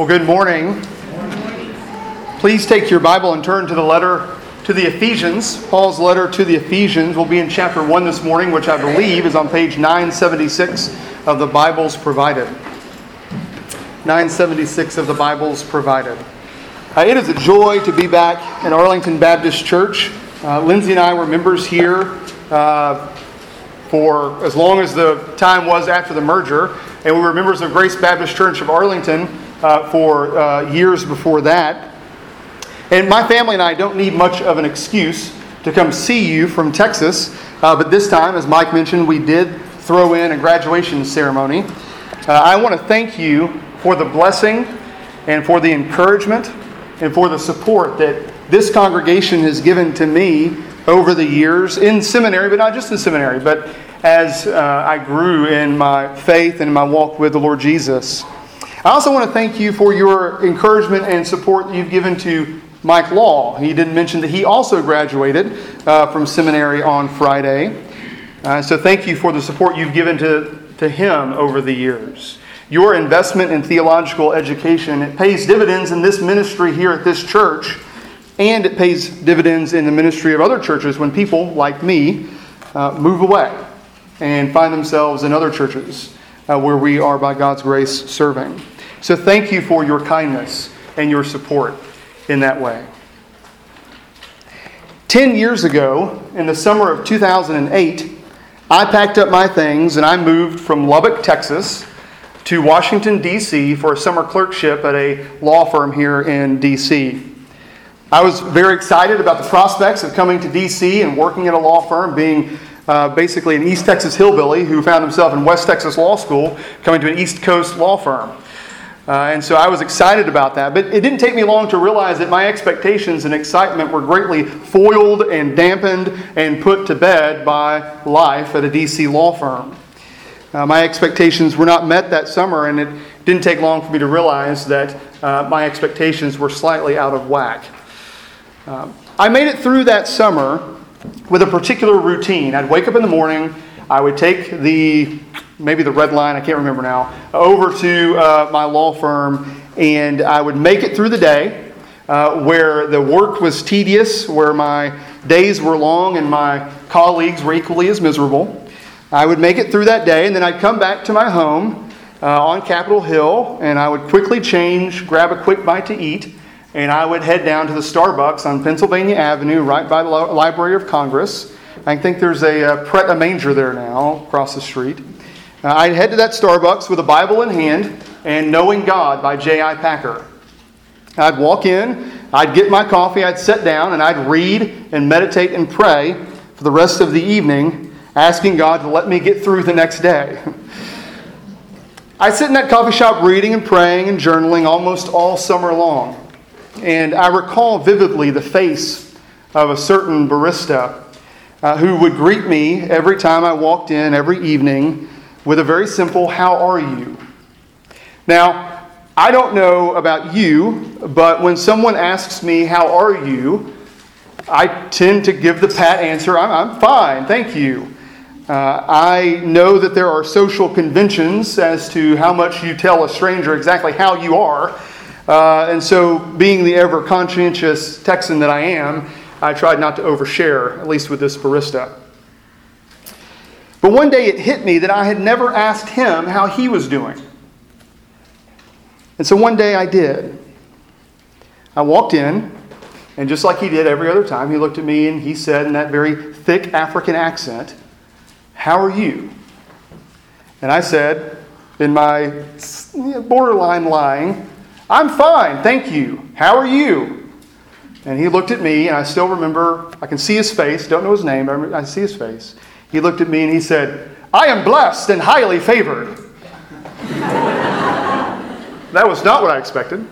Well, good morning. Please take your Bible and turn to the letter to the Ephesians. Paul's letter to the Ephesians will be in chapter 1 this morning, which I believe is on page 976 of the Bibles provided. 976 of the Bibles provided. Uh, it is a joy to be back in Arlington Baptist Church. Uh, Lindsay and I were members here uh, for as long as the time was after the merger, and we were members of Grace Baptist Church of Arlington uh, for uh, years before that. And my family and I don't need much of an excuse to come see you from Texas, uh, but this time, as Mike mentioned, we did throw in a graduation ceremony. Uh, I want to thank you for the blessing and for the encouragement and for the support that this congregation has given to me over the years in seminary, but not just in seminary, but as uh, I grew in my faith and in my walk with the Lord Jesus. I also want to thank you for your encouragement and support that you've given to Mike Law. He didn't mention that he also graduated uh, from seminary on Friday. Uh, so thank you for the support you've given to, to him over the years. Your investment in theological education it pays dividends in this ministry here at this church, and it pays dividends in the ministry of other churches when people like me uh, move away and find themselves in other churches uh, where we are, by God's grace, serving. So thank you for your kindness and your support in that way. Ten years ago, in the summer of 2008, I packed up my things and I moved from Lubbock, Texas, to Washington, D.C. for a summer clerkship at a law firm here in D.C. I was very excited about the prospects of coming to D.C. and working at a law firm, being uh, basically an East Texas hillbilly who found himself in West Texas Law School, coming to an East Coast law firm. Uh, and so I was excited about that. But it didn't take me long to realize that my expectations and excitement were greatly foiled and dampened and put to bed by life at a DC law firm. Uh, my expectations were not met that summer, and it didn't take long for me to realize that uh, my expectations were slightly out of whack. Um, I made it through that summer with a particular routine. I'd wake up in the morning, I would take the maybe the red line, I can't remember now, over to uh, my law firm, and I would make it through the day uh, where the work was tedious, where my days were long, and my colleagues were equally as miserable. I would make it through that day, and then I'd come back to my home uh, on Capitol Hill, and I would quickly change, grab a quick bite to eat, and I would head down to the Starbucks on Pennsylvania Avenue, right by the Library of Congress. I think there's a, a Pret a Manger there now, across the street. Uh, I'd head to that Starbucks with a Bible in hand and Knowing God by J.I. Packer. I'd walk in, I'd get my coffee, I'd sit down, and I'd read and meditate and pray for the rest of the evening, asking God to let me get through the next day. I sit in that coffee shop reading and praying and journaling almost all summer long. And I recall vividly the face of a certain barista uh, who would greet me every time I walked in every evening with a very simple, How are you? Now, I don't know about you, but when someone asks me, How are you? I tend to give the pat answer, I'm, I'm fine, thank you. Uh, I know that there are social conventions as to how much you tell a stranger exactly how you are. Uh, and so, being the ever conscientious Texan that I am, I tried not to overshare, at least with this barista. But one day it hit me that I had never asked him how he was doing. And so one day I did. I walked in, and just like he did every other time, he looked at me and he said in that very thick African accent, How are you? And I said, in my borderline lying, I'm fine, thank you. How are you? And he looked at me, and I still remember, I can see his face, don't know his name, but I see his face. He looked at me and he said, I am blessed and highly favored. that was not what I expected.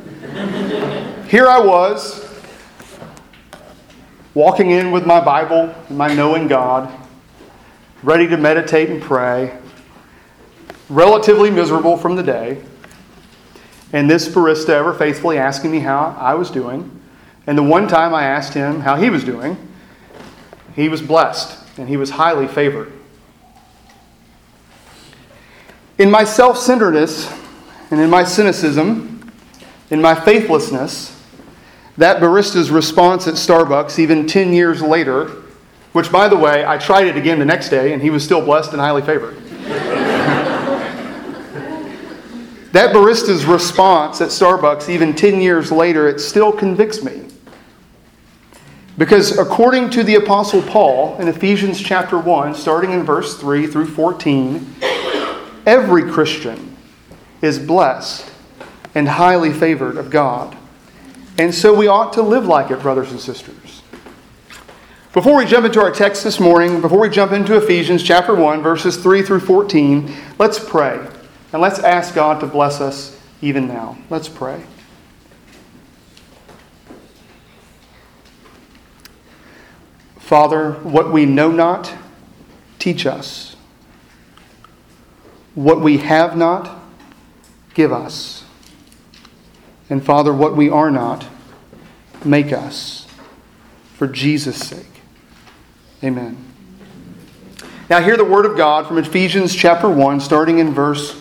Here I was, walking in with my Bible, and my knowing God, ready to meditate and pray, relatively miserable from the day, and this barista ever faithfully asking me how I was doing. And the one time I asked him how he was doing, he was blessed and he was highly favored. In my self centeredness and in my cynicism, in my faithlessness, that barista's response at Starbucks, even 10 years later, which, by the way, I tried it again the next day and he was still blessed and highly favored. That barista's response at Starbucks, even 10 years later, it still convicts me. Because according to the Apostle Paul in Ephesians chapter 1, starting in verse 3 through 14, every Christian is blessed and highly favored of God. And so we ought to live like it, brothers and sisters. Before we jump into our text this morning, before we jump into Ephesians chapter 1, verses 3 through 14, let's pray. And let's ask God to bless us even now. Let's pray. Father, what we know not, teach us. What we have not, give us. And Father, what we are not, make us. For Jesus' sake. Amen. Now, hear the word of God from Ephesians chapter 1, starting in verse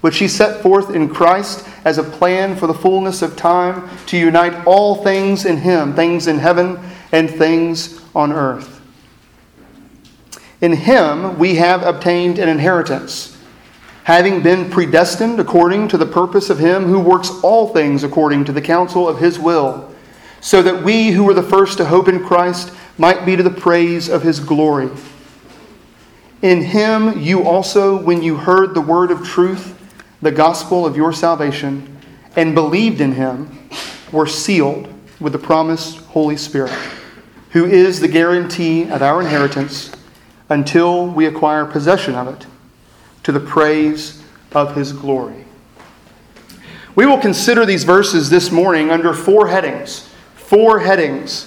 which he set forth in Christ as a plan for the fullness of time to unite all things in him, things in heaven and things on earth. In him we have obtained an inheritance, having been predestined according to the purpose of him who works all things according to the counsel of his will, so that we who were the first to hope in Christ might be to the praise of his glory. In him you also, when you heard the word of truth, the gospel of your salvation and believed in him were sealed with the promised Holy Spirit, who is the guarantee of our inheritance until we acquire possession of it to the praise of his glory. We will consider these verses this morning under four headings. Four headings.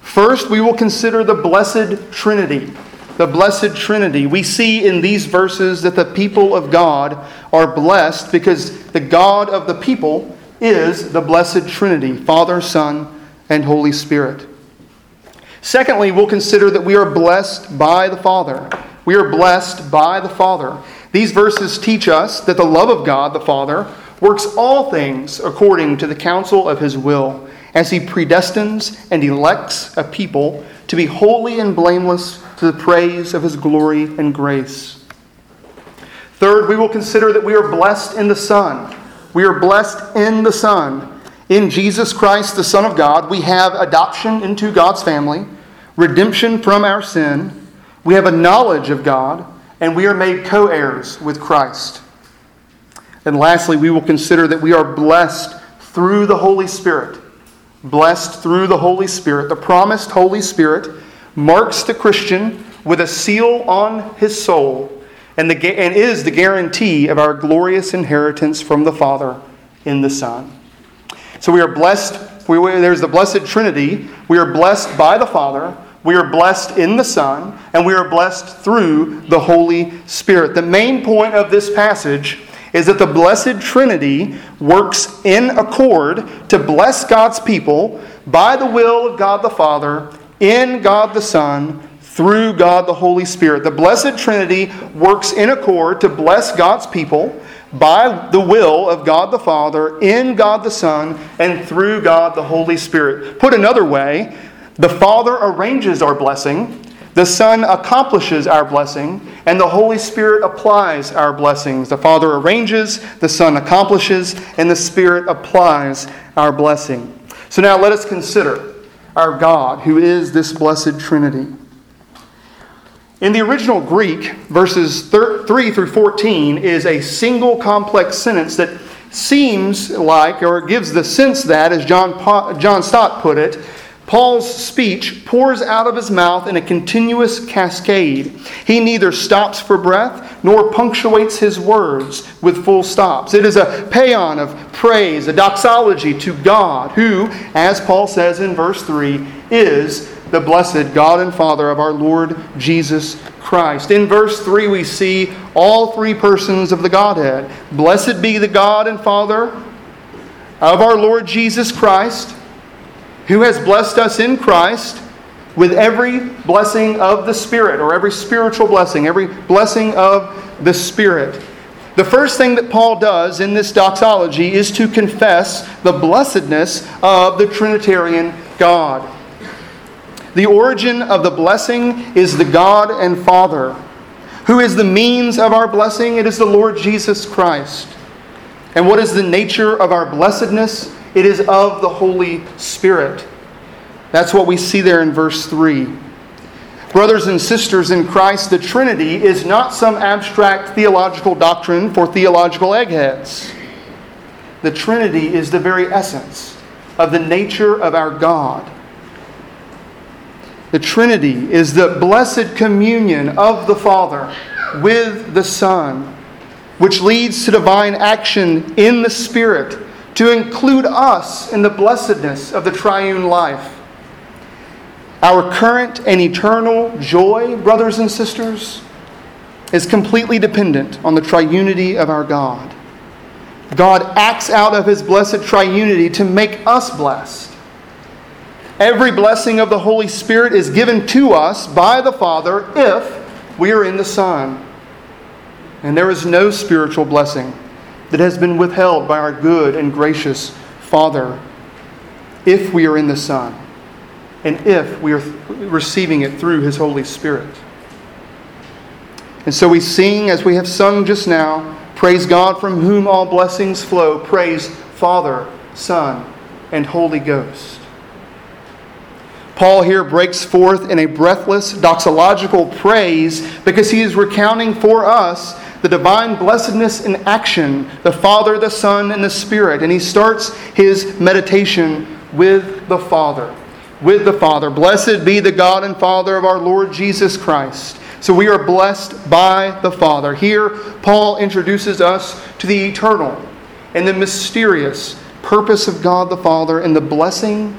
First, we will consider the blessed Trinity the blessed Trinity. We see in these verses that the people of God are blessed because the God of the people is the blessed Trinity Father, Son, and Holy Spirit. Secondly, we'll consider that we are blessed by the Father. We are blessed by the Father. These verses teach us that the love of God the Father works all things according to the counsel of his will, as he predestines and elects a people to be holy and blameless to the praise of his glory and grace. Third, we will consider that we are blessed in the Son. We are blessed in the Son. In Jesus Christ, the Son of God, we have adoption into God's family, redemption from our sin, we have a knowledge of God, and we are made co heirs with Christ. And lastly, we will consider that we are blessed through the Holy Spirit. Blessed through the Holy Spirit. The promised Holy Spirit marks the Christian with a seal on his soul and, the, and is the guarantee of our glorious inheritance from the Father in the Son. So we are blessed, we, there's the blessed Trinity. We are blessed by the Father, we are blessed in the Son, and we are blessed through the Holy Spirit. The main point of this passage is that the blessed Trinity works in accord to bless God's people by the will of God the Father in God the Son through God the Holy Spirit. The blessed Trinity works in accord to bless God's people by the will of God the Father, in God the Son, and through God the Holy Spirit. Put another way, the Father arranges our blessing, the Son accomplishes our blessing, and the Holy Spirit applies our blessings. The Father arranges, the Son accomplishes, and the Spirit applies our blessing. So now let us consider our God, who is this blessed Trinity. In the original Greek, verses 3 through 14 is a single complex sentence that seems like, or gives the sense that, as John, John Stott put it, Paul's speech pours out of his mouth in a continuous cascade. He neither stops for breath nor punctuates his words with full stops. It is a paean of praise, a doxology to God, who, as Paul says in verse 3, is the blessed God and Father of our Lord Jesus Christ. In verse 3, we see all three persons of the Godhead. Blessed be the God and Father of our Lord Jesus Christ who has blessed us in Christ with every blessing of the Spirit, or every spiritual blessing, every blessing of the Spirit. The first thing that Paul does in this doxology is to confess the blessedness of the Trinitarian God. The origin of the blessing is the God and Father. Who is the means of our blessing? It is the Lord Jesus Christ. And what is the nature of our blessedness? It is of the Holy Spirit. That's what we see there in verse 3. Brothers and sisters in Christ, the Trinity is not some abstract theological doctrine for theological eggheads. The Trinity is the very essence of the nature of our God. The Trinity is the blessed communion of the Father with the Son, which leads to divine action in the Spirit to include us in the blessedness of the triune life. Our current and eternal joy, brothers and sisters, is completely dependent on the triunity of our God. God acts out of his blessed triunity to make us blessed. Every blessing of the Holy Spirit is given to us by the Father if we are in the Son. And there is no spiritual blessing that has been withheld by our good and gracious Father if we are in the Son and if we are receiving it through His Holy Spirit. And so we sing, as we have sung just now, Praise God from whom all blessings flow. Praise Father, Son, and Holy Ghost. Paul here breaks forth in a breathless doxological praise because he is recounting for us the divine blessedness in action, the Father, the Son, and the Spirit. And he starts his meditation with the Father. With the Father. Blessed be the God and Father of our Lord Jesus Christ. So we are blessed by the Father. Here, Paul introduces us to the eternal and the mysterious purpose of God the Father and the blessing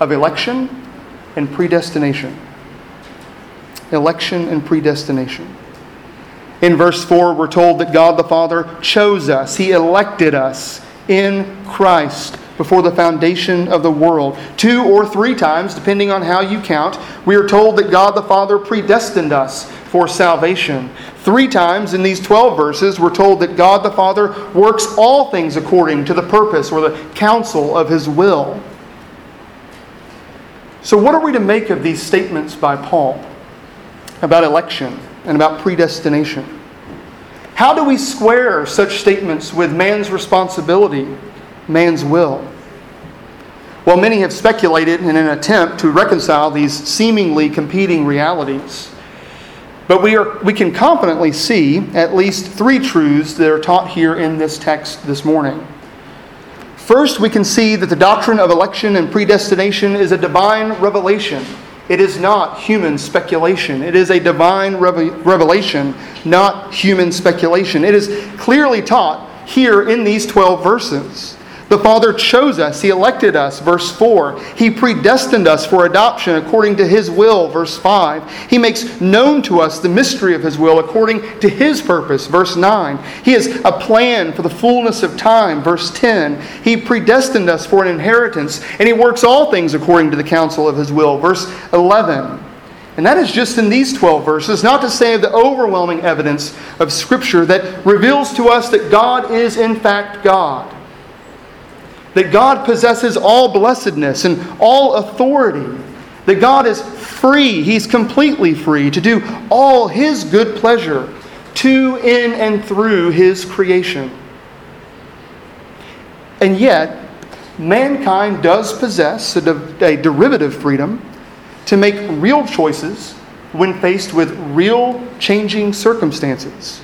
of election and predestination. Election and predestination. In verse 4, we're told that God the Father chose us, He elected us in Christ before the foundation of the world. Two or three times, depending on how you count, we are told that God the Father predestined us for salvation. Three times in these 12 verses, we're told that God the Father works all things according to the purpose or the counsel of His will. So, what are we to make of these statements by Paul about election? And about predestination. How do we square such statements with man's responsibility, man's will? Well, many have speculated in an attempt to reconcile these seemingly competing realities. But we, are, we can confidently see at least three truths that are taught here in this text this morning. First, we can see that the doctrine of election and predestination is a divine revelation it is not human speculation. It is a divine revelation, not human speculation. It is clearly taught here in these 12 verses. The Father chose us, He elected us, verse 4. He predestined us for adoption according to His will, verse 5. He makes known to us the mystery of His will according to His purpose, verse 9. He has a plan for the fullness of time, verse 10. He predestined us for an inheritance, and He works all things according to the counsel of His will, verse 11. And that is just in these 12 verses, not to say of the overwhelming evidence of Scripture that reveals to us that God is in fact God that God possesses all blessedness and all authority, that God is free, He's completely free to do all His good pleasure to, in, and through His creation. And yet, mankind does possess a, de- a derivative freedom to make real choices when faced with real changing circumstances.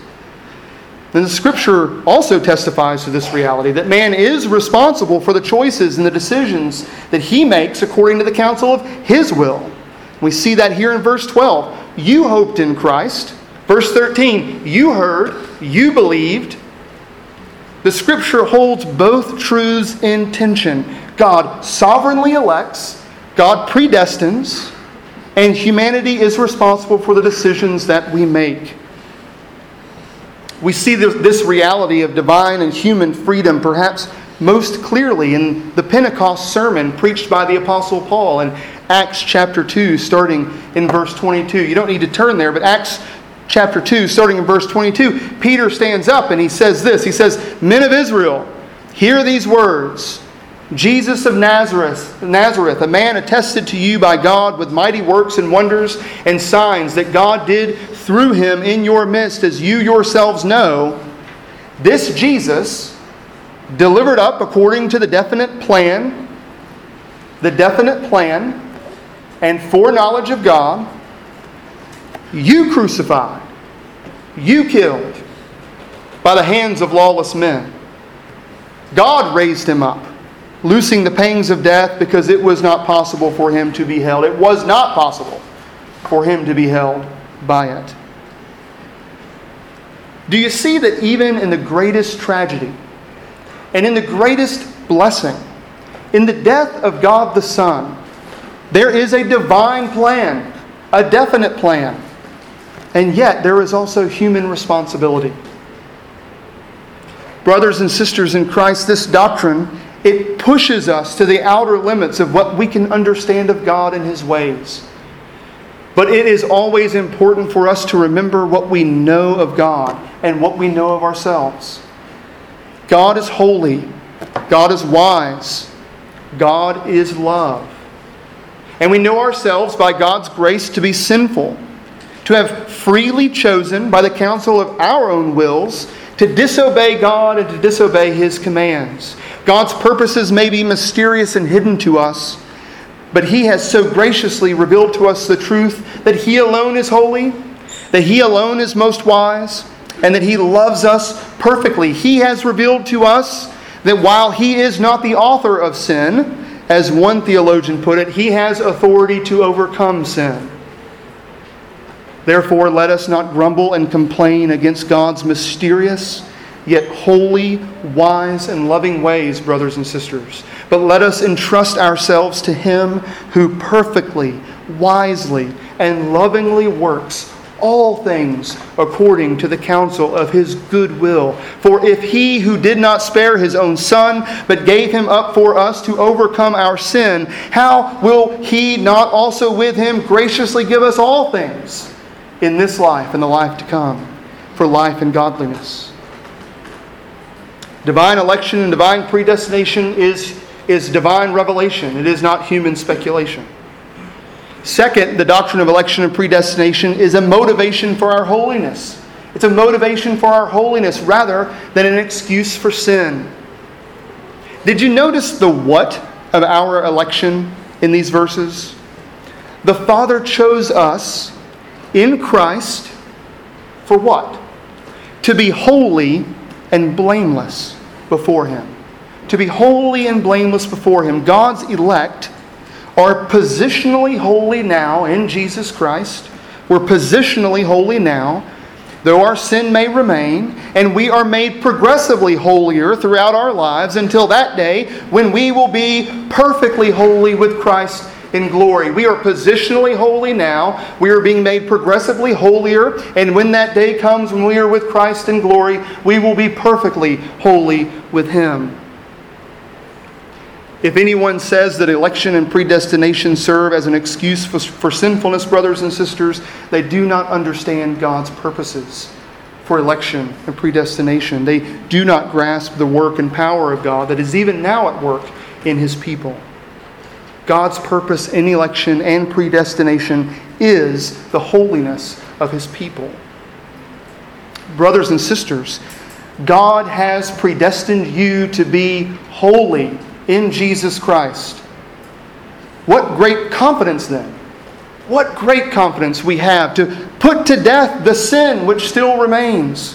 Then the scripture also testifies to this reality that man is responsible for the choices and the decisions that he makes according to the counsel of his will. We see that here in verse 12. You hoped in Christ. Verse 13, you heard, you believed. The scripture holds both truths in tension. God sovereignly elects, God predestines, and humanity is responsible for the decisions that we make. We see this reality of divine and human freedom perhaps most clearly in the Pentecost sermon preached by the Apostle Paul in Acts chapter 2, starting in verse 22. You don't need to turn there, but Acts chapter 2, starting in verse 22, Peter stands up and he says this He says, Men of Israel, hear these words. Jesus of Nazareth, Nazareth, a man attested to you by God with mighty works and wonders and signs that God did through him in your midst, as you yourselves know. This Jesus, delivered up according to the definite plan, the definite plan and foreknowledge of God, you crucified, you killed by the hands of lawless men. God raised him up loosing the pangs of death because it was not possible for him to be held. It was not possible for him to be held by it. Do you see that even in the greatest tragedy and in the greatest blessing, in the death of God the Son, there is a divine plan, a definite plan, and yet there is also human responsibility. Brothers and sisters in Christ, this doctrine it pushes us to the outer limits of what we can understand of God and His ways. But it is always important for us to remember what we know of God and what we know of ourselves. God is holy, God is wise, God is love. And we know ourselves by God's grace to be sinful, to have freely chosen by the counsel of our own wills to disobey God and to disobey His commands. God's purposes may be mysterious and hidden to us, but He has so graciously revealed to us the truth that He alone is holy, that He alone is most wise, and that He loves us perfectly. He has revealed to us that while He is not the author of sin, as one theologian put it, He has authority to overcome sin. Therefore, let us not grumble and complain against God's mysterious yet holy, wise, and loving ways, brothers and sisters. But let us entrust ourselves to Him who perfectly, wisely, and lovingly works all things according to the counsel of his good will. For if he who did not spare his own son, but gave him up for us to overcome our sin, how will he not also with him graciously give us all things in this life and the life to come for life and godliness? Divine election and divine predestination is, is divine revelation, it is not human speculation. Second, the doctrine of election and predestination is a motivation for our holiness. It's a motivation for our holiness rather than an excuse for sin. Did you notice the what of our election in these verses? The Father chose us in Christ for what? To be holy and blameless before Him. To be holy and blameless before Him. God's elect are positionally holy now in Jesus Christ. We're positionally holy now, though our sin may remain, and we are made progressively holier throughout our lives until that day when we will be perfectly holy with Christ in glory. We are positionally holy now. We are being made progressively holier. And when that day comes, when we are with Christ in glory, we will be perfectly holy with Him. If anyone says that election and predestination serve as an excuse for, for sinfulness, brothers and sisters, they do not understand God's purposes for election and predestination. They do not grasp the work and power of God that is even now at work in His people. God's purpose in election and predestination is the holiness of his people. Brothers and sisters, God has predestined you to be holy in Jesus Christ. What great confidence then! What great confidence we have to put to death the sin which still remains.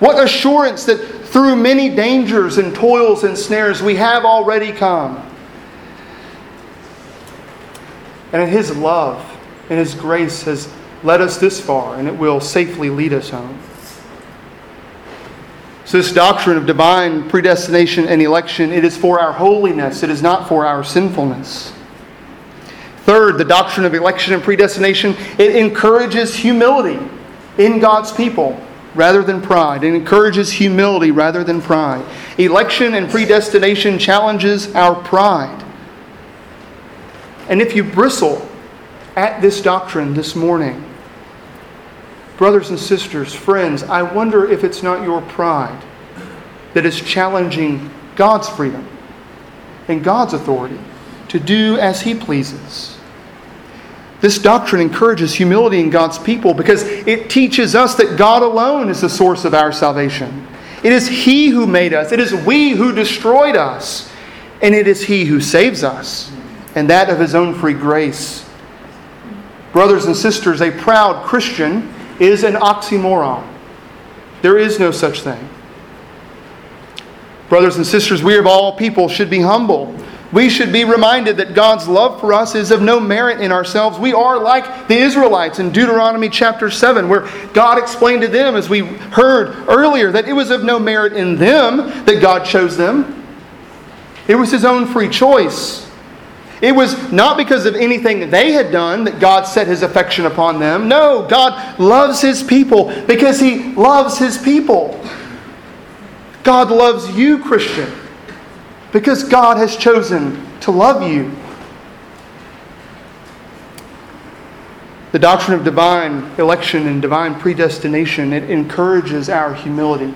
What assurance that through many dangers and toils and snares we have already come. And His love and His grace has led us this far, and it will safely lead us home. So, this doctrine of divine predestination and election, it is for our holiness, it is not for our sinfulness. Third, the doctrine of election and predestination, it encourages humility in God's people rather than pride. It encourages humility rather than pride. Election and predestination challenges our pride. And if you bristle at this doctrine this morning, brothers and sisters, friends, I wonder if it's not your pride that is challenging God's freedom and God's authority to do as He pleases. This doctrine encourages humility in God's people because it teaches us that God alone is the source of our salvation. It is He who made us, it is we who destroyed us, and it is He who saves us, and that of His own free grace. Brothers and sisters, a proud Christian is an oxymoron. There is no such thing. Brothers and sisters, we of all people should be humble we should be reminded that God's love for us is of no merit in ourselves. We are like the Israelites in Deuteronomy chapter 7, where God explained to them, as we heard earlier, that it was of no merit in them that God chose them. It was His own free choice. It was not because of anything they had done that God set His affection upon them. No, God loves His people because He loves His people. God loves you, Christian because God has chosen to love you. The doctrine of divine election and divine predestination, it encourages our humility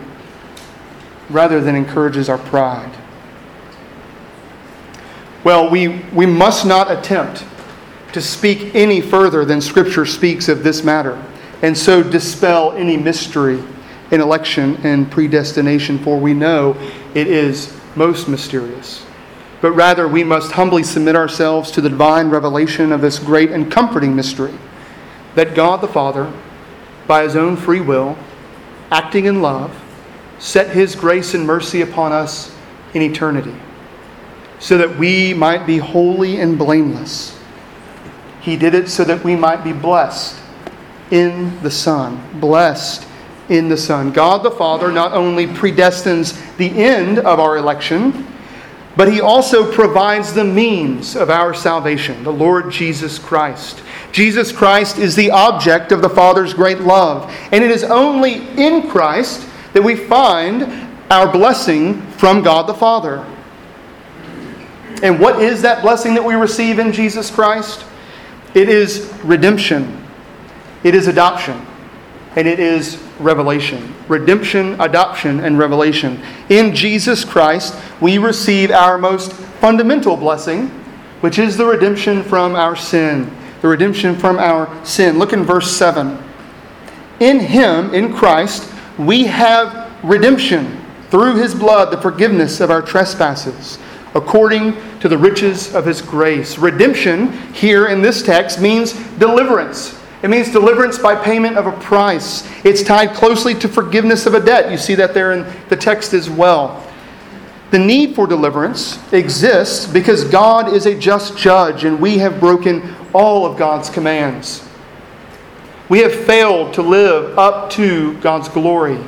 rather than encourages our pride. Well, we, we must not attempt to speak any further than Scripture speaks of this matter, and so dispel any mystery in election and predestination, for we know it is most mysterious. But rather, we must humbly submit ourselves to the divine revelation of this great and comforting mystery that God the Father, by his own free will, acting in love, set his grace and mercy upon us in eternity, so that we might be holy and blameless. He did it so that we might be blessed in the Son, blessed in the Son. God the Father not only predestines the end of our election, but He also provides the means of our salvation, the Lord Jesus Christ. Jesus Christ is the object of the Father's great love, and it is only in Christ that we find our blessing from God the Father. And what is that blessing that we receive in Jesus Christ? It is redemption, it is adoption, and it is revelation. Redemption, adoption, and revelation. In Jesus Christ, we receive our most fundamental blessing, which is the redemption from our sin. The redemption from our sin. Look in verse 7. In Him, in Christ, we have redemption through His blood, the forgiveness of our trespasses, according to the riches of His grace. Redemption here in this text means deliverance it means deliverance by payment of a price. It's tied closely to forgiveness of a debt. You see that there in the text as well. The need for deliverance exists because God is a just judge and we have broken all of God's commands. We have failed to live up to God's glory.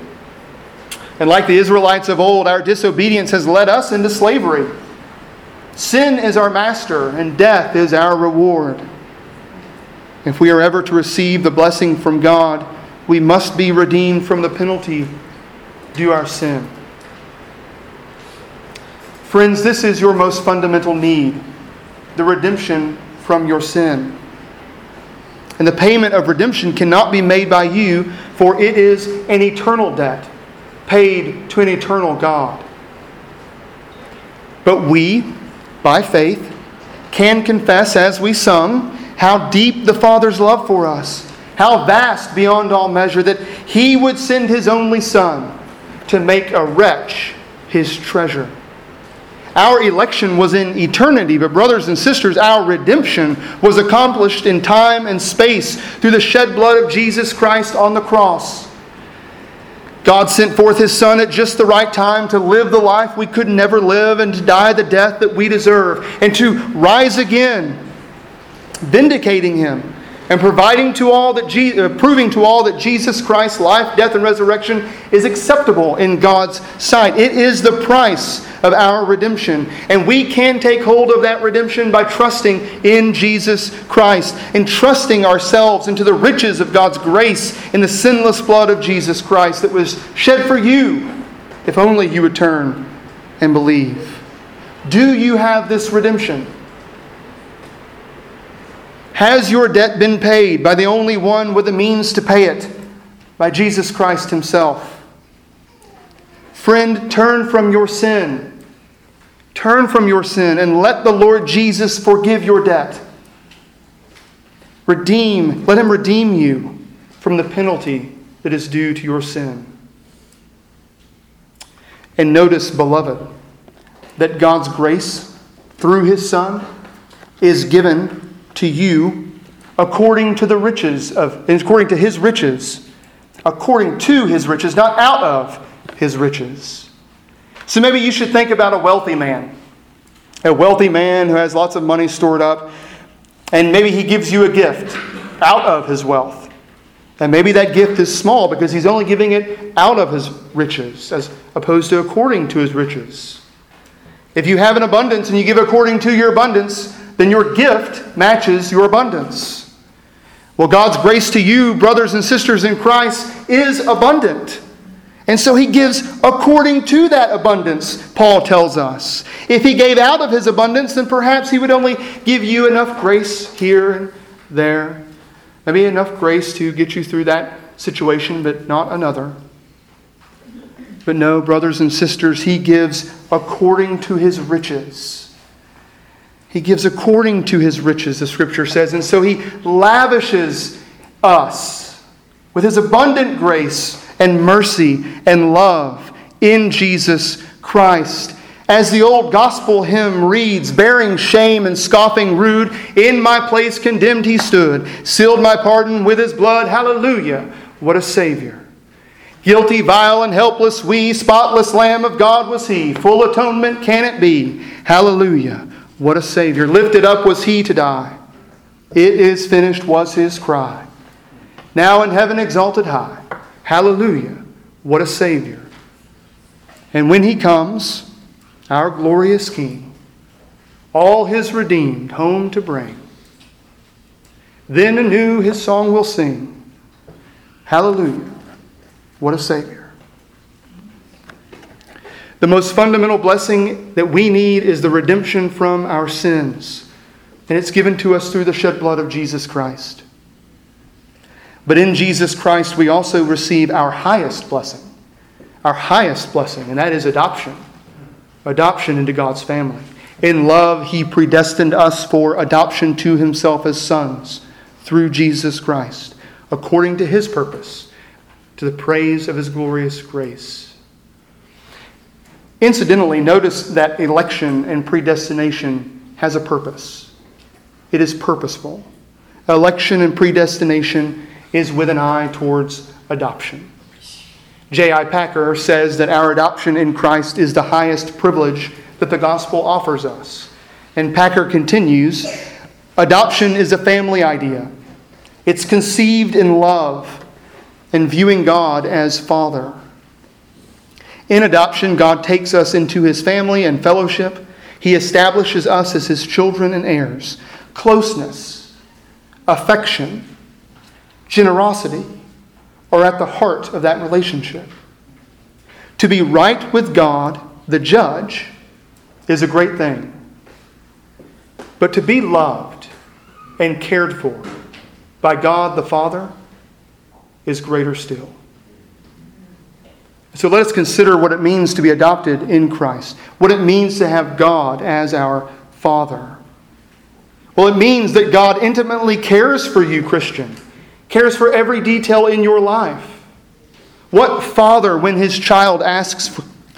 And like the Israelites of old, our disobedience has led us into slavery. Sin is our master, and death is our reward. If we are ever to receive the blessing from God, we must be redeemed from the penalty due our sin. Friends, this is your most fundamental need the redemption from your sin. And the payment of redemption cannot be made by you, for it is an eternal debt paid to an eternal God. But we, by faith, can confess as we sung how deep the Father's love for us, how vast beyond all measure that He would send His only Son to make a wretch His treasure. Our election was in eternity, but, brothers and sisters, our redemption was accomplished in time and space through the shed blood of Jesus Christ on the cross. God sent forth His Son at just the right time to live the life we could never live and to die the death that we deserve and to rise again, vindicating Him and providing to all that Je- uh, proving to all that Jesus Christ's life, death, and resurrection is acceptable in God's sight. It is the price of our redemption, and we can take hold of that redemption by trusting in Jesus Christ and trusting ourselves into the riches of God's grace in the sinless blood of Jesus Christ that was shed for you, if only you would turn and believe. Do you have this redemption? Has your debt been paid by the only one with the means to pay it, by Jesus Christ Himself? Friend, turn from your sin. Turn from your sin and let the Lord Jesus forgive your debt. Redeem, let Him redeem you from the penalty that is due to your sin. And notice, beloved, that God's grace through His Son is given to you according to the riches of according to his riches according to his riches not out of his riches. So maybe you should think about a wealthy man a wealthy man who has lots of money stored up and maybe he gives you a gift out of his wealth. And maybe that gift is small because he's only giving it out of his riches as opposed to according to his riches. If you have an abundance and you give according to your abundance then your gift matches your abundance. Well, God's grace to you, brothers and sisters in Christ, is abundant. And so he gives according to that abundance, Paul tells us. If he gave out of his abundance, then perhaps he would only give you enough grace here and there. Maybe enough grace to get you through that situation, but not another. But no, brothers and sisters, he gives according to his riches. He gives according to his riches, the scripture says. And so he lavishes us with his abundant grace and mercy and love in Jesus Christ. As the old gospel hymn reads, bearing shame and scoffing rude, in my place condemned he stood, sealed my pardon with his blood. Hallelujah. What a Savior. Guilty, vile, and helpless, we, spotless Lamb of God was he. Full atonement can it be. Hallelujah. What a Savior. Lifted up was he to die. It is finished was his cry. Now in heaven exalted high. Hallelujah. What a Savior. And when he comes, our glorious King, all his redeemed home to bring, then anew his song will sing. Hallelujah. What a Savior. The most fundamental blessing that we need is the redemption from our sins. And it's given to us through the shed blood of Jesus Christ. But in Jesus Christ, we also receive our highest blessing. Our highest blessing, and that is adoption. Adoption into God's family. In love, He predestined us for adoption to Himself as sons through Jesus Christ, according to His purpose, to the praise of His glorious grace. Incidentally, notice that election and predestination has a purpose. It is purposeful. Election and predestination is with an eye towards adoption. J.I. Packer says that our adoption in Christ is the highest privilege that the gospel offers us. And Packer continues adoption is a family idea, it's conceived in love and viewing God as Father. In adoption, God takes us into his family and fellowship. He establishes us as his children and heirs. Closeness, affection, generosity are at the heart of that relationship. To be right with God, the judge, is a great thing. But to be loved and cared for by God the Father is greater still. So let us consider what it means to be adopted in Christ, what it means to have God as our Father. Well, it means that God intimately cares for you, Christian, cares for every detail in your life. What father, when his child asks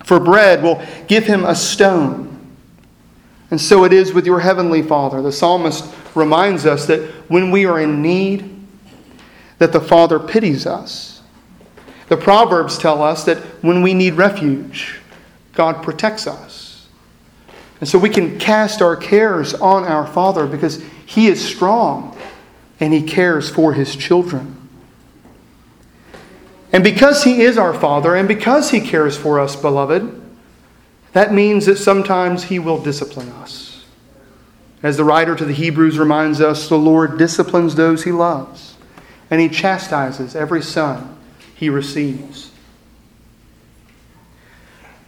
for bread, will give him a stone? And so it is with your heavenly Father. The psalmist reminds us that when we are in need, that the Father pities us. The Proverbs tell us that when we need refuge, God protects us. And so we can cast our cares on our Father because He is strong and He cares for His children. And because He is our Father and because He cares for us, beloved, that means that sometimes He will discipline us. As the writer to the Hebrews reminds us, the Lord disciplines those He loves, and He chastises every son He receives.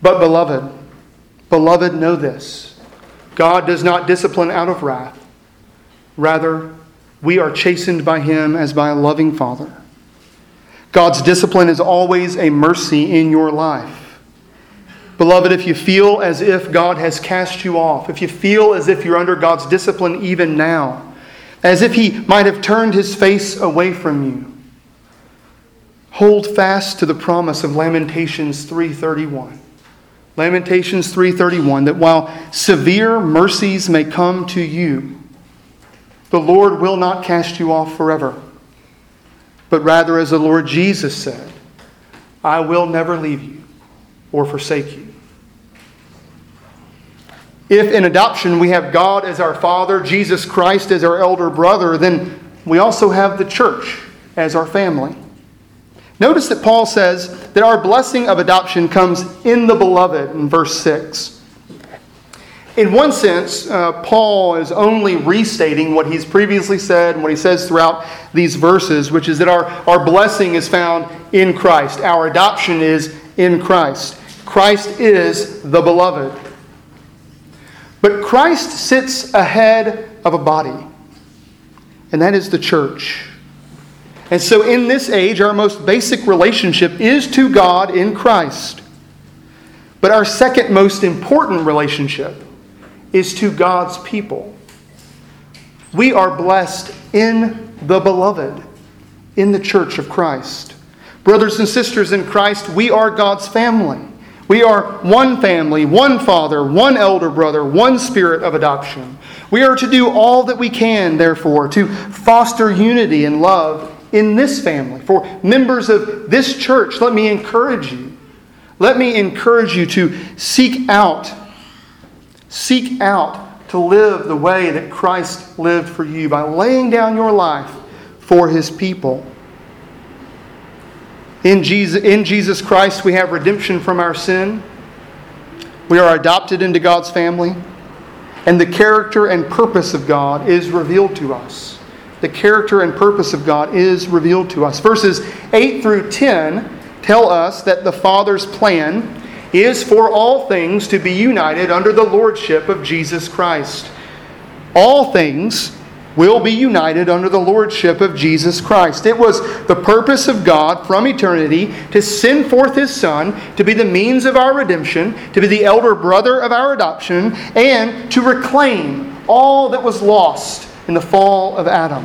But, beloved, beloved, know this God does not discipline out of wrath. Rather, we are chastened by Him as by a loving Father. God's discipline is always a mercy in your life. Beloved, if you feel as if God has cast you off, if you feel as if you're under God's discipline even now, as if He might have turned His face away from you, hold fast to the promise of Lamentations 3:31. Lamentations 3:31 that while severe mercies may come to you, the Lord will not cast you off forever. But rather as the Lord Jesus said, I will never leave you or forsake you. If in adoption we have God as our Father, Jesus Christ as our elder brother, then we also have the church as our family. Notice that Paul says that our blessing of adoption comes in the beloved in verse 6. In one sense, uh, Paul is only restating what he's previously said and what he says throughout these verses, which is that our, our blessing is found in Christ. Our adoption is in Christ. Christ is the beloved. But Christ sits ahead of a body, and that is the church. And so, in this age, our most basic relationship is to God in Christ. But our second most important relationship is to God's people. We are blessed in the beloved, in the church of Christ. Brothers and sisters in Christ, we are God's family. We are one family, one father, one elder brother, one spirit of adoption. We are to do all that we can, therefore, to foster unity and love in this family. For members of this church, let me encourage you. Let me encourage you to seek out, seek out to live the way that Christ lived for you by laying down your life for his people. In Jesus, in Jesus Christ, we have redemption from our sin. We are adopted into God's family. And the character and purpose of God is revealed to us. The character and purpose of God is revealed to us. Verses 8 through 10 tell us that the Father's plan is for all things to be united under the lordship of Jesus Christ. All things will be united under the lordship of Jesus Christ. It was the purpose of God from eternity to send forth His Son to be the means of our redemption, to be the elder brother of our adoption, and to reclaim all that was lost in the fall of Adam.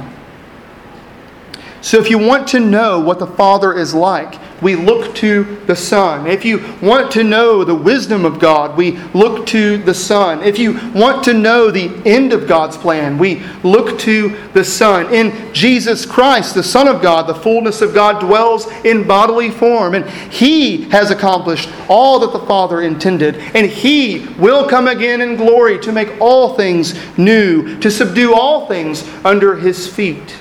So, if you want to know what the Father is like, we look to the Son. If you want to know the wisdom of God, we look to the Son. If you want to know the end of God's plan, we look to the Son. In Jesus Christ, the Son of God, the fullness of God dwells in bodily form, and He has accomplished all that the Father intended, and He will come again in glory to make all things new, to subdue all things under His feet.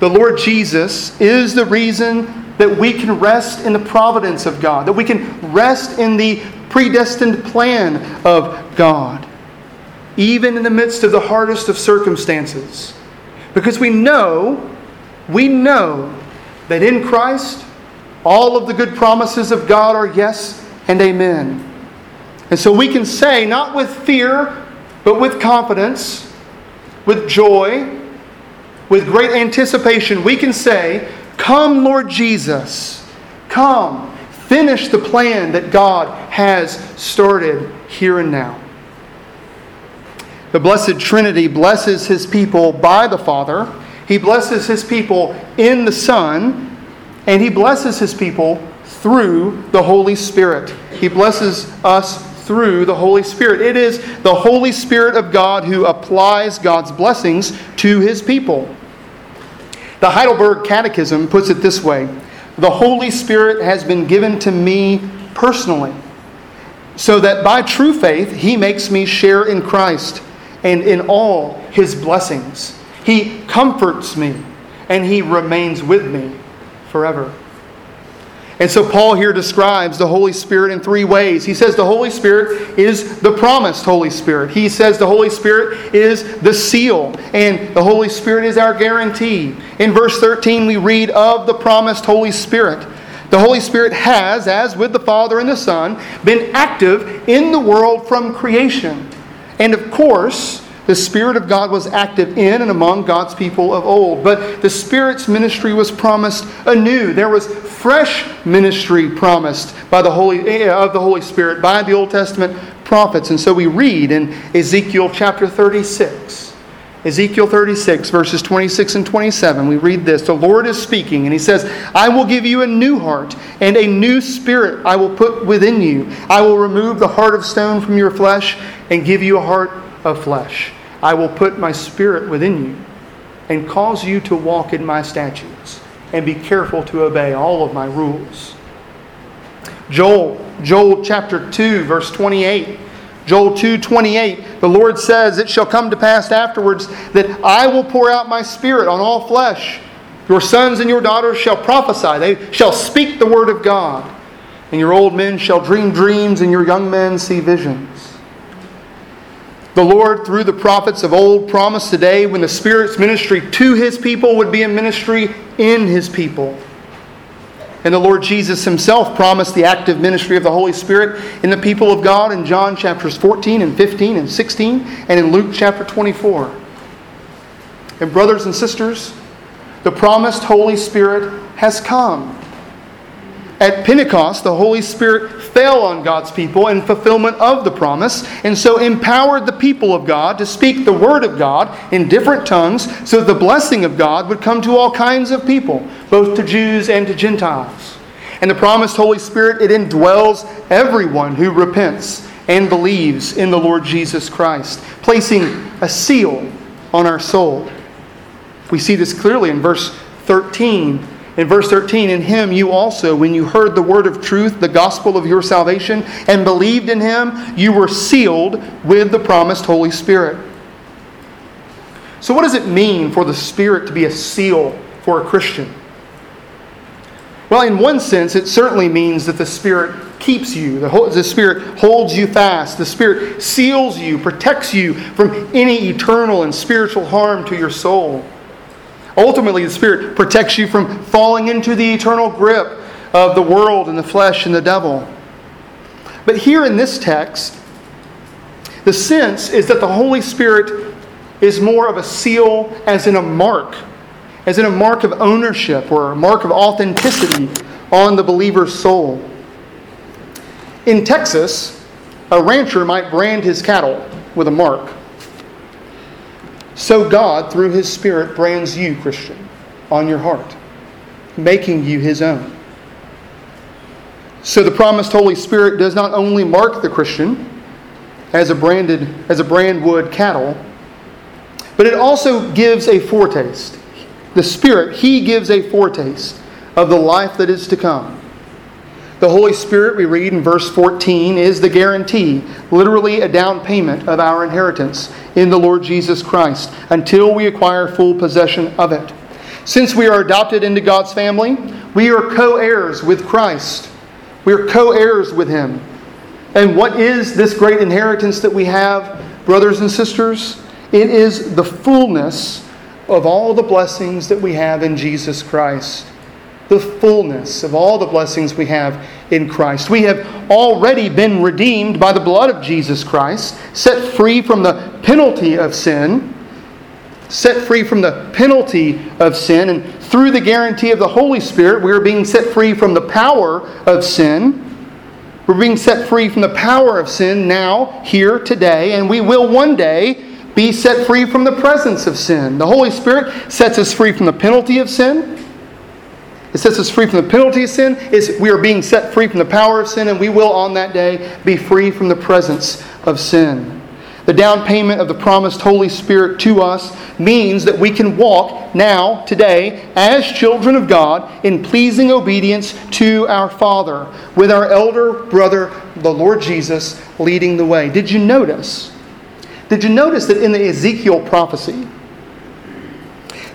The Lord Jesus is the reason that we can rest in the providence of God, that we can rest in the predestined plan of God, even in the midst of the hardest of circumstances. Because we know, we know that in Christ, all of the good promises of God are yes and amen. And so we can say, not with fear, but with confidence, with joy, with great anticipation, we can say, Come, Lord Jesus, come, finish the plan that God has started here and now. The Blessed Trinity blesses His people by the Father, He blesses His people in the Son, and He blesses His people through the Holy Spirit. He blesses us through the Holy Spirit. It is the Holy Spirit of God who applies God's blessings to his people. The Heidelberg Catechism puts it this way The Holy Spirit has been given to me personally, so that by true faith he makes me share in Christ and in all his blessings. He comforts me and he remains with me forever. And so Paul here describes the Holy Spirit in three ways. He says the Holy Spirit is the promised Holy Spirit. He says the Holy Spirit is the seal, and the Holy Spirit is our guarantee. In verse 13, we read of the promised Holy Spirit. The Holy Spirit has, as with the Father and the Son, been active in the world from creation. And of course, the Spirit of God was active in and among God's people of old. But the Spirit's ministry was promised anew. There was fresh ministry promised by the Holy, eh, of the Holy Spirit by the Old Testament prophets. And so we read in Ezekiel chapter 36. Ezekiel 36, verses 26 and 27, we read this. The Lord is speaking, and He says, I will give you a new heart, and a new spirit I will put within you. I will remove the heart of stone from your flesh, and give you a heart of flesh. I will put my spirit within you and cause you to walk in my statutes and be careful to obey all of my rules. Joel, Joel chapter 2, verse 28. Joel 2:28 The Lord says it shall come to pass afterwards that I will pour out my spirit on all flesh. Your sons and your daughters shall prophesy. They shall speak the word of God. And your old men shall dream dreams and your young men see visions the Lord, through the prophets of old, promised today when the Spirit's ministry to His people would be a ministry in His people. And the Lord Jesus Himself promised the active ministry of the Holy Spirit in the people of God in John chapters 14 and 15 and 16 and in Luke chapter 24. And, brothers and sisters, the promised Holy Spirit has come. At Pentecost, the Holy Spirit fell on God's people in fulfillment of the promise, and so empowered the people of God to speak the Word of God in different tongues so that the blessing of God would come to all kinds of people, both to Jews and to Gentiles. And the promised Holy Spirit, it indwells everyone who repents and believes in the Lord Jesus Christ, placing a seal on our soul. We see this clearly in verse 13 in verse 13, in him you also, when you heard the word of truth, the gospel of your salvation, and believed in him, you were sealed with the promised Holy Spirit. So, what does it mean for the Spirit to be a seal for a Christian? Well, in one sense, it certainly means that the Spirit keeps you. The, Spirit holds you fast. The Spirit seals you, protects you from any eternal and spiritual harm to your soul. Ultimately, the Spirit protects you from falling into the eternal grip of the world and the flesh and the devil. But here in this text, the sense is that the Holy Spirit is more of a seal, as in a mark, as in a mark of ownership or a mark of authenticity on the believer's soul. In Texas, a rancher might brand his cattle with a mark. So God, through His Spirit, brands you, Christian, on your heart, making you His own. So the promised Holy Spirit does not only mark the Christian as a branded as a brand would cattle, but it also gives a foretaste. The Spirit, He gives a foretaste of the life that is to come. The Holy Spirit, we read in verse 14, is the guarantee, literally a down payment of our inheritance in the Lord Jesus Christ until we acquire full possession of it. Since we are adopted into God's family, we are co heirs with Christ. We are co heirs with Him. And what is this great inheritance that we have, brothers and sisters? It is the fullness of all the blessings that we have in Jesus Christ the fullness of all the blessings we have in Christ. We have already been redeemed by the blood of Jesus Christ, set free from the penalty of sin, set free from the penalty of sin, and through the guarantee of the Holy Spirit, we are being set free from the power of sin. We're being set free from the power of sin now, here, today, and we will one day be set free from the presence of sin. The Holy Spirit sets us free from the penalty of sin It sets us free from the penalty of sin. It's, we are being set free from the power of sin, and we will on that day be free from the presence of sin. The down payment of the promised Holy Spirit to us means that we can walk now, today, as children of God in pleasing obedience to our Father, with our elder brother, the Lord Jesus, leading the way. Did you notice? Did you notice that in the Ezekiel prophecy,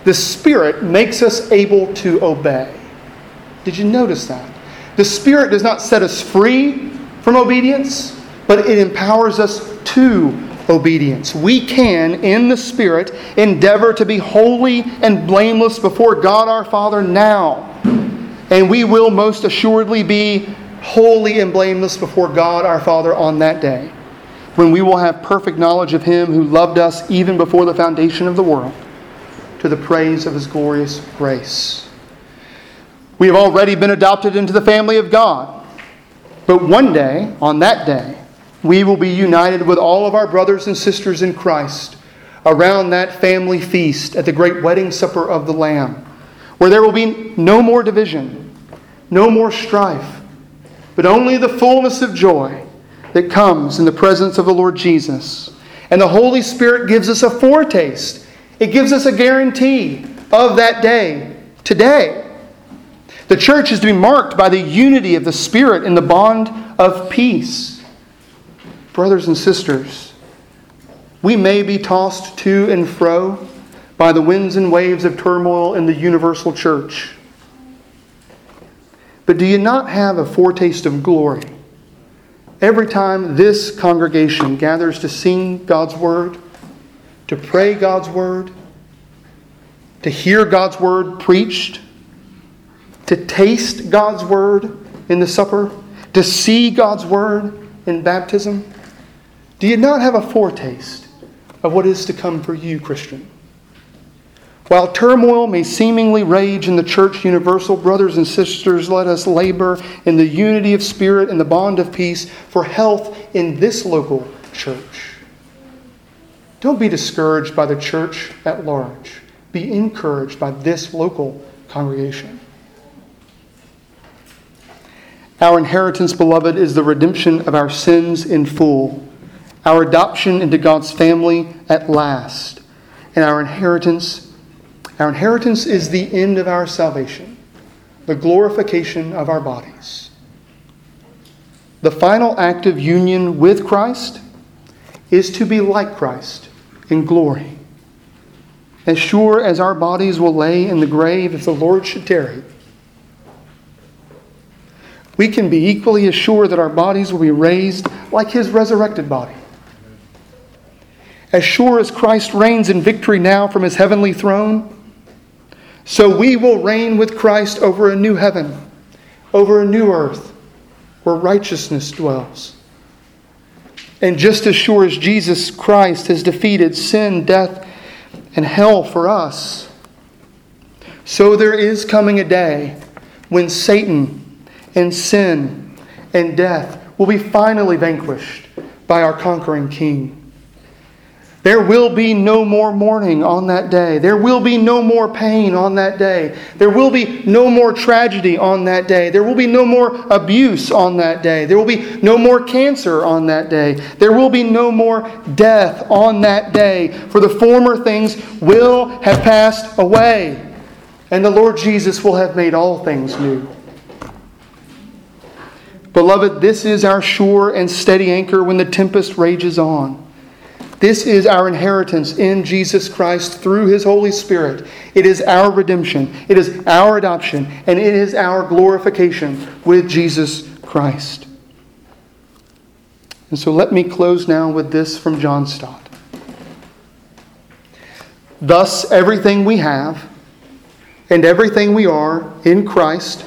the Spirit makes us able to obey? Did you notice that? The Spirit does not set us free from obedience, but it empowers us to obedience. We can, in the Spirit, endeavor to be holy and blameless before God our Father now. And we will most assuredly be holy and blameless before God our Father on that day, when we will have perfect knowledge of Him who loved us even before the foundation of the world, to the praise of His glorious grace. We have already been adopted into the family of God. But one day, on that day, we will be united with all of our brothers and sisters in Christ around that family feast at the great wedding supper of the Lamb, where there will be no more division, no more strife, but only the fullness of joy that comes in the presence of the Lord Jesus. And the Holy Spirit gives us a foretaste, it gives us a guarantee of that day today. The church is to be marked by the unity of the Spirit in the bond of peace. Brothers and sisters, we may be tossed to and fro by the winds and waves of turmoil in the universal church. But do you not have a foretaste of glory every time this congregation gathers to sing God's word, to pray God's word, to hear God's word preached, to taste God's word in the supper, to see God's word in baptism? Do you not have a foretaste of what is to come for you, Christian? While turmoil may seemingly rage in the church universal, brothers and sisters, let us labor in the unity of spirit and the bond of peace for health in this local church. Don't be discouraged by the church at large. Be encouraged by this local congregation. Our inheritance, beloved, is the redemption of our sins in full our adoption into God's family at last, and our inheritance. Our inheritance is the end of our salvation, the glorification of our bodies. The final act of union with Christ is to be like Christ in glory. As sure as our bodies will lay in the grave if the Lord should tarry, we can be equally assured that our bodies will be raised like his resurrected body. As sure as Christ reigns in victory now from his heavenly throne, so we will reign with Christ over a new heaven, over a new earth, where righteousness dwells. And just as sure as Jesus Christ has defeated sin, death, and hell for us, so there is coming a day when Satan and sin and death will be finally vanquished by our conquering King. There will be no more mourning on that day. There will be no more pain on that day. There will be no more tragedy on that day. There will be no more abuse on that day. There will be no more cancer on that day. There will be no more death on that day. For the former things will have passed away, and the Lord Jesus will have made all things new. Beloved, this is our sure and steady anchor when the tempest rages on. This is our inheritance in Jesus Christ through His Holy Spirit. It is our redemption, it is our adoption, and it is our glorification with Jesus Christ. And so let me close now with this from John Stott. Thus, everything we have and everything we are in Christ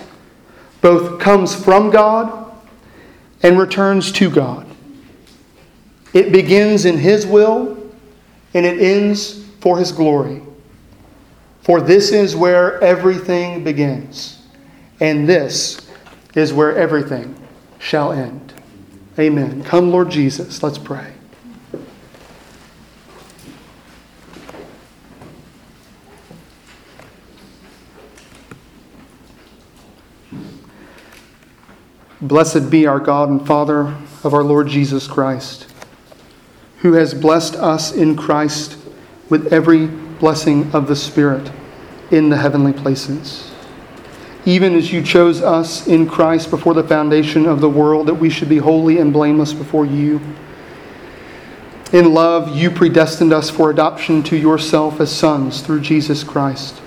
both comes from God and returns to God. It begins in His will and it ends for His glory. For this is where everything begins, and this is where everything shall end. Amen. Come, Lord Jesus, let's pray. Blessed be our God and Father of our Lord Jesus Christ, who has blessed us in Christ with every blessing of the Spirit in the heavenly places. Even as you chose us in Christ before the foundation of the world, that we should be holy and blameless before you. In love, you predestined us for adoption to yourself as sons through Jesus Christ,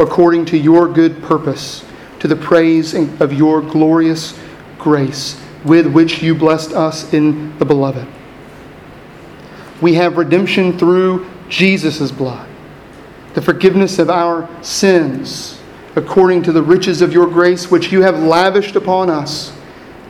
according to your good purpose, to the praise of your glorious grace with which you blessed us in the beloved. We have redemption through Jesus' blood, the forgiveness of our sins, according to the riches of your grace, which you have lavished upon us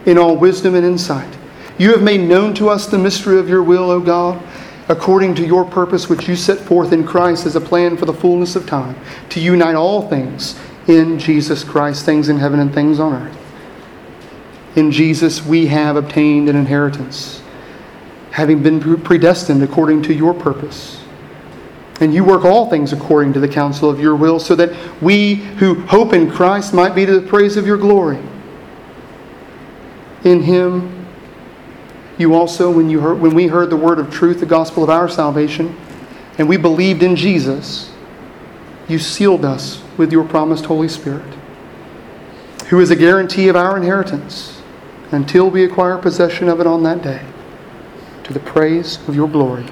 in all wisdom and insight. You have made known to us the mystery of your will, O God, according to your purpose, which you set forth in Christ as a plan for the fullness of time, to unite all things in Jesus Christ, things in heaven and things on earth. In Jesus, we have obtained an inheritance, having been predestined according to your purpose. And you work all things according to the counsel of your will, so that we who hope in Christ might be to the praise of your glory. In him, you also, when, you heard, when we heard the word of truth, the gospel of our salvation, and we believed in Jesus, you sealed us with your promised Holy Spirit, who is a guarantee of our inheritance until we acquire possession of it on that day, to the praise of your glory.